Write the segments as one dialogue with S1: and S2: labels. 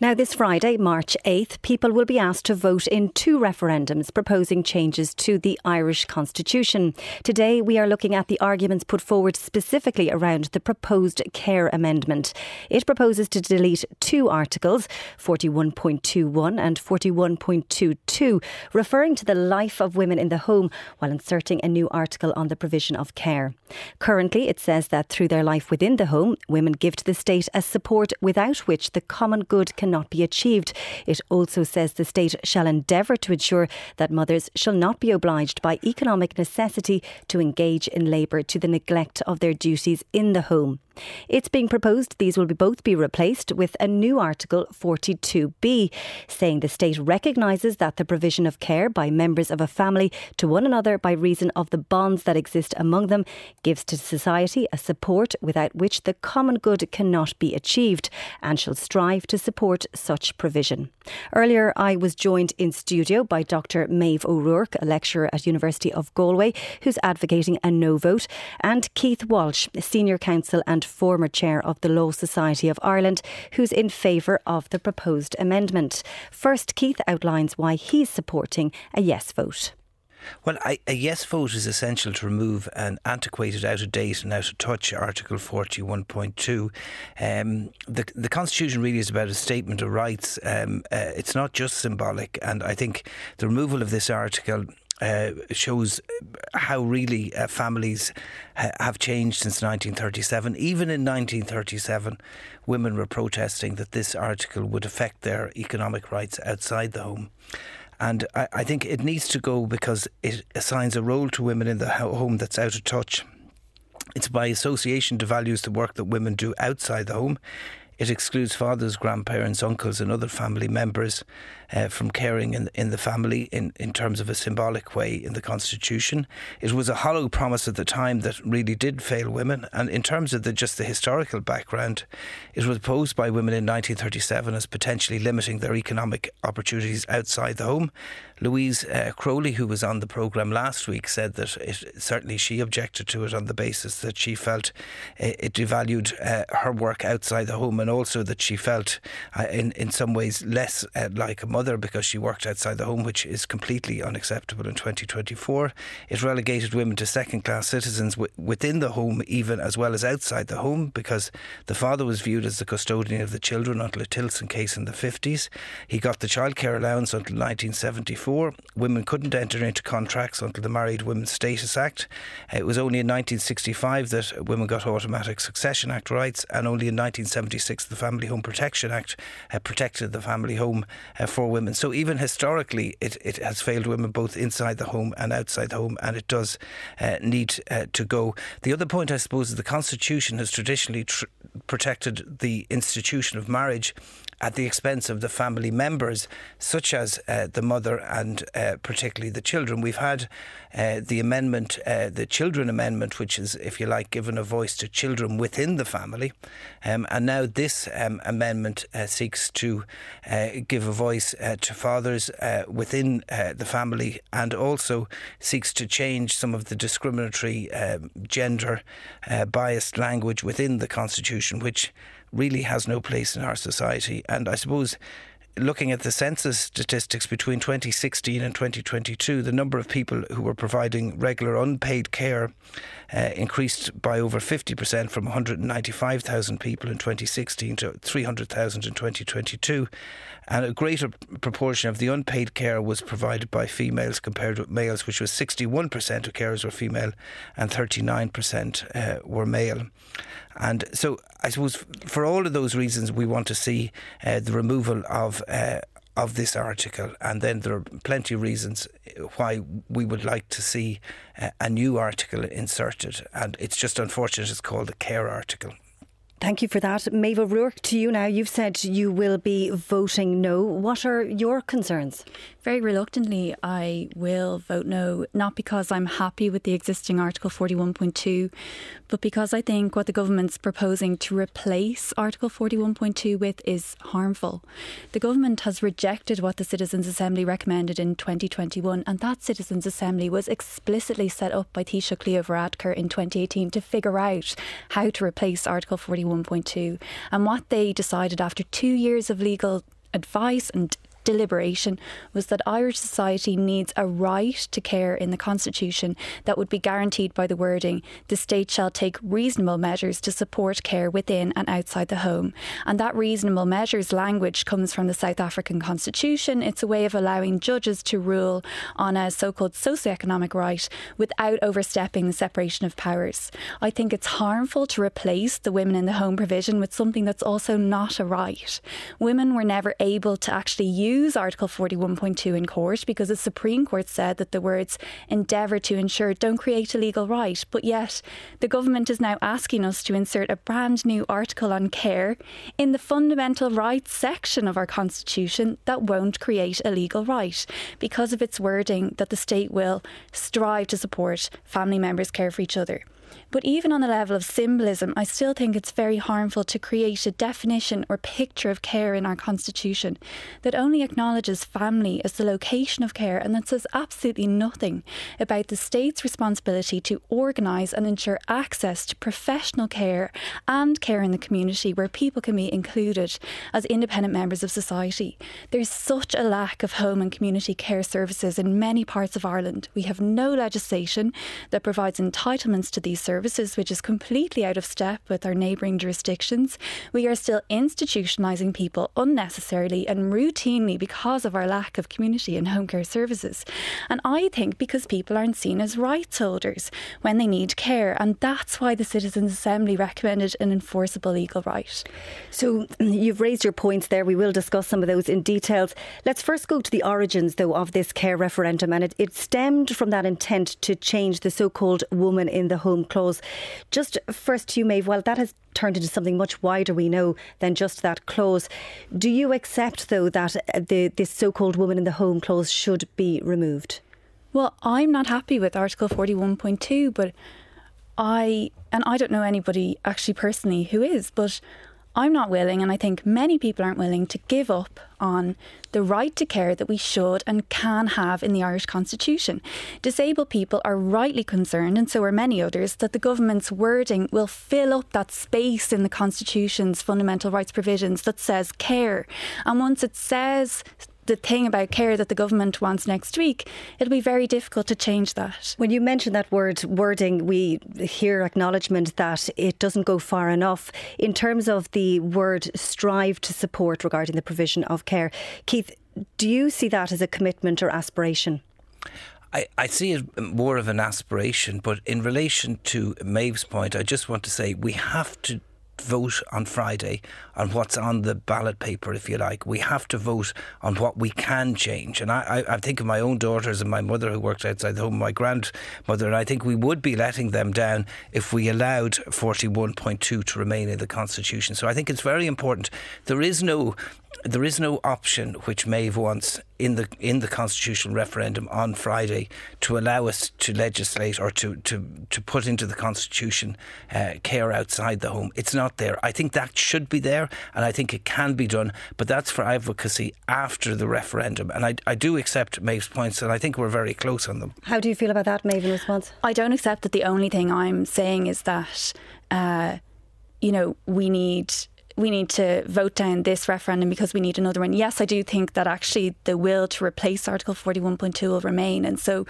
S1: Now, this Friday, March 8th, people will be asked to vote in two referendums proposing changes to the Irish Constitution. Today, we are looking at the arguments put forward specifically around the proposed Care Amendment. It proposes to delete two articles, 41.21 and 41.22, referring to the life of women in the home while inserting a new article on the provision of care. Currently, it says that through their life within the home, women give to the state a support without which the common good cannot be achieved. It also says the state shall endeavour to ensure that mothers shall not be obliged by economic necessity to engage in labour to the neglect of their duties in the home. It's being proposed these will be both be replaced with a new Article 42b, saying the state recognises that the provision of care by members of a family to one another by reason of the bonds that exist among them gives to society a support without which the common good cannot be achieved and shall strive to support such provision. Earlier, I was joined in studio by Dr. Maeve O'Rourke, a lecturer at University of Galway, who's advocating a no vote, and Keith Walsh, senior counsel and former chair of the Law Society of Ireland, who's in favour of the proposed amendment. First, Keith outlines why he's supporting a yes vote.
S2: Well, I, a yes vote is essential to remove an antiquated, out of date, and out of touch Article 41.2. Um, the, the Constitution really is about a statement of rights. Um, uh, it's not just symbolic, and I think the removal of this article uh, shows how really uh, families ha- have changed since 1937. Even in 1937, women were protesting that this article would affect their economic rights outside the home. And I, I think it needs to go because it assigns a role to women in the home that's out of touch. It's by association devalues the work that women do outside the home. It excludes fathers, grandparents, uncles, and other family members uh, from caring in, in the family in, in terms of a symbolic way in the Constitution. It was a hollow promise at the time that really did fail women. And in terms of the, just the historical background, it was posed by women in 1937 as potentially limiting their economic opportunities outside the home. Louise uh, Crowley, who was on the programme last week, said that it, certainly she objected to it on the basis that she felt it, it devalued uh, her work outside the home and also that she felt uh, in, in some ways less uh, like a mother because she worked outside the home, which is completely unacceptable in 2024. It relegated women to second class citizens w- within the home, even as well as outside the home, because the father was viewed as the custodian of the children until a Tilson case in the 50s. He got the childcare allowance until 1974. Women couldn't enter into contracts until the Married Women's Status Act. It was only in 1965 that women got automatic Succession Act rights, and only in 1976 the Family Home Protection Act uh, protected the family home uh, for for women. So even historically, it, it has failed women both inside the home and outside the home, and it does uh, need uh, to go. The other point, I suppose, is the Constitution has traditionally tr- protected the institution of marriage at the expense of the family members, such as uh, the mother and uh, particularly the children. We've had uh, the amendment, uh, the Children Amendment, which is, if you like, given a voice to children within the family. Um, and now this um, amendment uh, seeks to uh, give a voice to fathers within the family and also seeks to change some of the discriminatory um, gender biased language within the Constitution, which really has no place in our society. And I suppose looking at the census statistics between 2016 and 2022, the number of people who were providing regular unpaid care uh, increased by over 50% from 195,000 people in 2016 to 300,000 in 2022. And a greater proportion of the unpaid care was provided by females compared with males, which was 61% of carers were female and 39% uh, were male. And so I suppose for all of those reasons, we want to see uh, the removal of uh, of this article, and then there are plenty of reasons why we would like to see uh, a new article inserted, and it's just unfortunate it's called a care article.
S1: Thank you for that. Maeve Rourke, to you now. You've said you will be voting no. What are your concerns?
S3: Very reluctantly, I will vote no, not because I'm happy with the existing Article 41.2, but because I think what the government's proposing to replace Article 41.2 with is harmful. The government has rejected what the Citizens' Assembly recommended in 2021, and that Citizens' Assembly was explicitly set up by Taoiseach Leo Varadkar in 2018 to figure out how to replace Article 41.2. And what they decided after two years of legal advice and deliberation was that Irish society needs a right to care in the Constitution that would be guaranteed by the wording the state shall take reasonable measures to support care within and outside the home. And that reasonable measures language comes from the South African Constitution. It's a way of allowing judges to rule on a so called socioeconomic right without overstepping the separation of powers. I think it's harmful to replace the women in the home provision with something that's also not a right. Women were never able to actually use use Article 41.2 in court because the Supreme Court said that the words endeavour to ensure don't create a legal right. But yet, the government is now asking us to insert a brand new article on care in the fundamental rights section of our Constitution that won't create a legal right because of its wording that the state will strive to support family members' care for each other. But even on the level of symbolism, I still think it's very harmful to create a definition or picture of care in our Constitution that only acknowledges family as the location of care and that says absolutely nothing about the state's responsibility to organise and ensure access to professional care and care in the community where people can be included as independent members of society. There's such a lack of home and community care services in many parts of Ireland. We have no legislation that provides entitlements to these services services, which is completely out of step with our neighbouring jurisdictions. We are still institutionalising people unnecessarily and routinely because of our lack of community and home care services. And I think because people aren't seen as rights holders when they need care. And that's why the Citizens' Assembly recommended an enforceable legal right.
S1: So you've raised your points there. We will discuss some of those in details. Let's first go to the origins, though, of this care referendum. And it, it stemmed from that intent to change the so called woman in the home clause clause. Just first to you, Maeve, well, that has turned into something much wider, we know, than just that clause. Do you accept, though, that uh, the, this so called woman in the home clause should be removed?
S3: Well, I'm not happy with Article 41.2, but I, and I don't know anybody actually personally who is, but I'm not willing, and I think many people aren't willing to give up on the right to care that we should and can have in the Irish Constitution. Disabled people are rightly concerned, and so are many others, that the government's wording will fill up that space in the Constitution's fundamental rights provisions that says care. And once it says the thing about care that the government wants next week, it'll be very difficult to change that.
S1: When you mention that word wording, we hear acknowledgement that it doesn't go far enough. In terms of the word strive to support regarding the provision of care, Keith, do you see that as a commitment or aspiration?
S2: I, I see it more of an aspiration, but in relation to Maeve's point, I just want to say we have to vote on Friday on what's on the ballot paper, if you like. We have to vote on what we can change. And I, I, I think of my own daughters and my mother who worked outside the home, my grandmother, and I think we would be letting them down if we allowed 41.2 to remain in the Constitution. So I think it's very important. There is no there is no option which Maeve wants in the in the constitutional referendum on Friday to allow us to legislate or to to, to put into the constitution uh, care outside the home. It's not there. I think that should be there, and I think it can be done. But that's for advocacy after the referendum, and I, I do accept Maeve's points, and I think we're very close on them.
S1: How do you feel about that, Maeve? In response,
S3: I don't accept that. The only thing I'm saying is that. Uh, you know, we need we need to vote down this referendum because we need another one. Yes, I do think that actually the will to replace Article 41.2 will remain. And so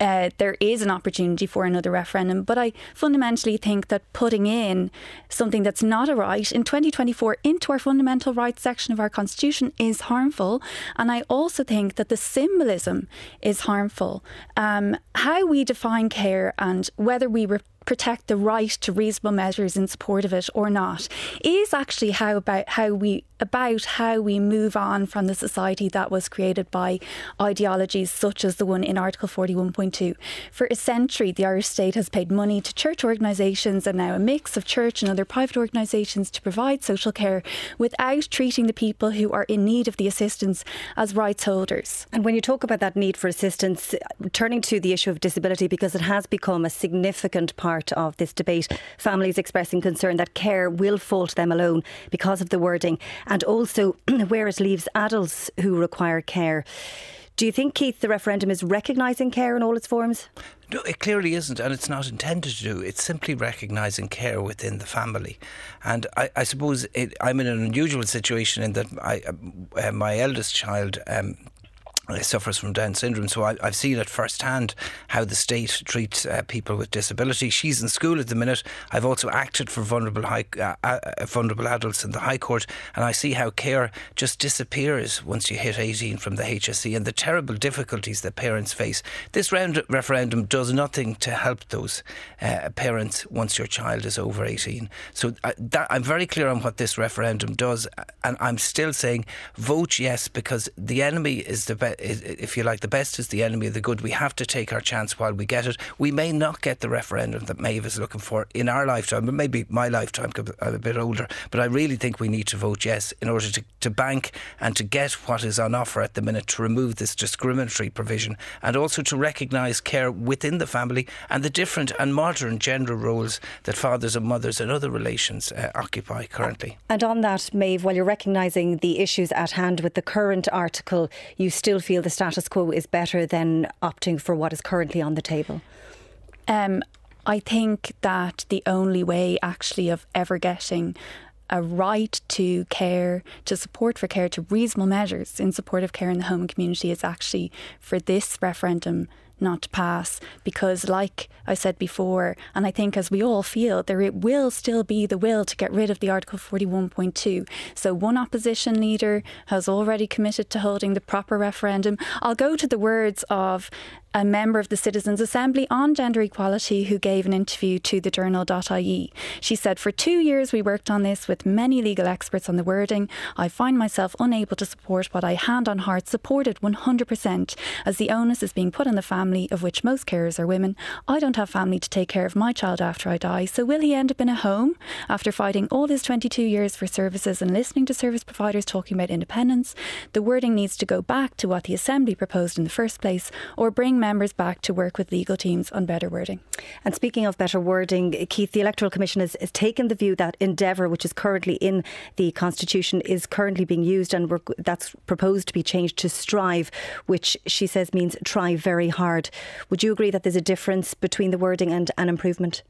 S3: uh, there is an opportunity for another referendum. But I fundamentally think that putting in something that's not a right in 2024 into our fundamental rights section of our constitution is harmful. And I also think that the symbolism is harmful. Um, how we define care and whether we re- protect the right to reasonable measures in support of it or not is actually how about how we about how we move on from the society that was created by ideologies such as the one in Article 41.2. For a century, the Irish state has paid money to church organisations and now a mix of church and other private organisations to provide social care without treating the people who are in need of the assistance as rights holders.
S1: And when you talk about that need for assistance, turning to the issue of disability, because it has become a significant part of this debate, families expressing concern that care will fall to them alone because of the wording and also where it leaves adults who require care. Do you think, Keith, the referendum is recognising care in all its forms?
S2: No, it clearly isn't, and it's not intended to do. It's simply recognising care within the family. And I, I suppose it, I'm in an unusual situation in that I, uh, my eldest child um, suffers from Down syndrome. So I, have seen it firsthand how the state treats uh, people with disability. She's in school at the minute. I've also acted for vulnerable high, uh, uh, vulnerable adults in the High Court, and I see how care just disappears once you hit 18 from the HSE and the terrible difficulties that parents face. This round referendum does nothing to help those uh, parents once your child is over 18. So uh, that, I'm very clear on what this referendum does, and I'm still saying vote yes because the enemy is the best if you like, the best is the enemy of the good. We have to take our chance while we get it. We may not get the referendum that Maeve is looking for in our lifetime, but maybe my lifetime, because I'm a bit older. But I really think we need to vote yes in order to, to bank and to get what is on offer at the minute to remove this discriminatory provision and also to recognise care within the family and the different and modern gender roles that fathers and mothers and other relations uh, occupy currently.
S1: And on that, Maeve, while you're recognising the issues at hand with the current article, you still feel the status quo is better than opting for what is currently on the table?
S3: Um, I think that the only way actually of ever getting a right to care, to support for care, to reasonable measures in support of care in the home and community is actually for this referendum not to pass because, like I said before, and I think as we all feel, there will still be the will to get rid of the Article 41.2. So, one opposition leader has already committed to holding the proper referendum. I'll go to the words of a member of the Citizens Assembly on gender equality who gave an interview to the journal.ie. She said, For two years we worked on this with many legal experts on the wording. I find myself unable to support what I hand on heart supported 100% as the onus is being put on the family, of which most carers are women. I don't have family to take care of my child after I die, so will he end up in a home after fighting all his 22 years for services and listening to service providers talking about independence? The wording needs to go back to what the Assembly proposed in the first place or bring members back to work with legal teams on better wording.
S1: And speaking of better wording, Keith, the Electoral Commission has, has taken the view that endeavour, which is currently in the Constitution, is currently being used and that's proposed to be changed to strive, which she says means try very hard. Would you agree that there's a difference between the wording and an improvement?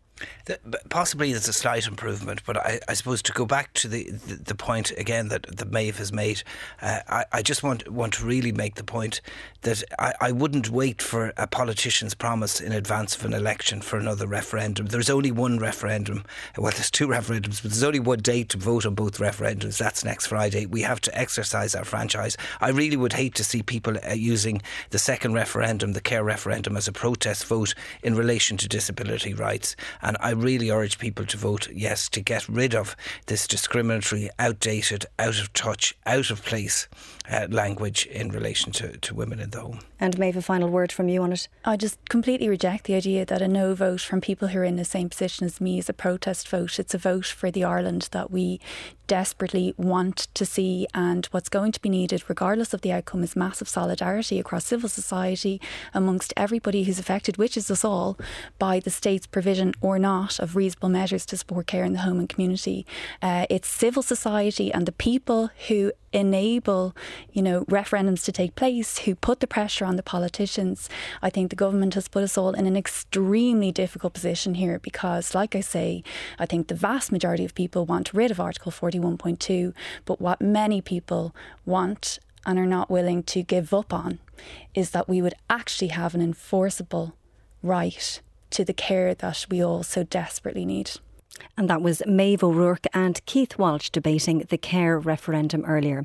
S2: The, possibly there's a slight improvement, but I, I suppose to go back to the, the, the, point again that, that Maeve has made, uh, I, I just want want to really make the point that I, I wouldn't wait for a politician's promise in advance of an election for another referendum. There's only one referendum. Well, there's two referendums, but there's only one date to vote on both referendums. That's next Friday. We have to exercise our franchise. I really would hate to see people uh, using the second referendum, the care referendum, as a protest vote in relation to disability rights. And I really urge people to vote yes to get rid of this discriminatory, outdated, out of touch, out of place uh, language in relation to, to women in the home.
S1: And Maeve, a final word from you on it.
S3: I just completely reject the idea that a no vote from people who are in the same position as me is a protest vote. It's a vote for the Ireland that we desperately want to see. And what's going to be needed, regardless of the outcome, is massive solidarity across civil society amongst everybody who's affected, which is us all, by the state's provision or not of reasonable measures to support care in the home and community. Uh, it's civil society and the people who enable, you know, referendums to take place, who put the pressure on the politicians. I think the government has put us all in an extremely difficult position here because, like I say, I think the vast majority of people want rid of Article 41.2, but what many people want and are not willing to give up on is that we would actually have an enforceable right to the care that we all so desperately need.
S1: And that was Maeve O'Rourke and Keith Walsh debating the care referendum earlier.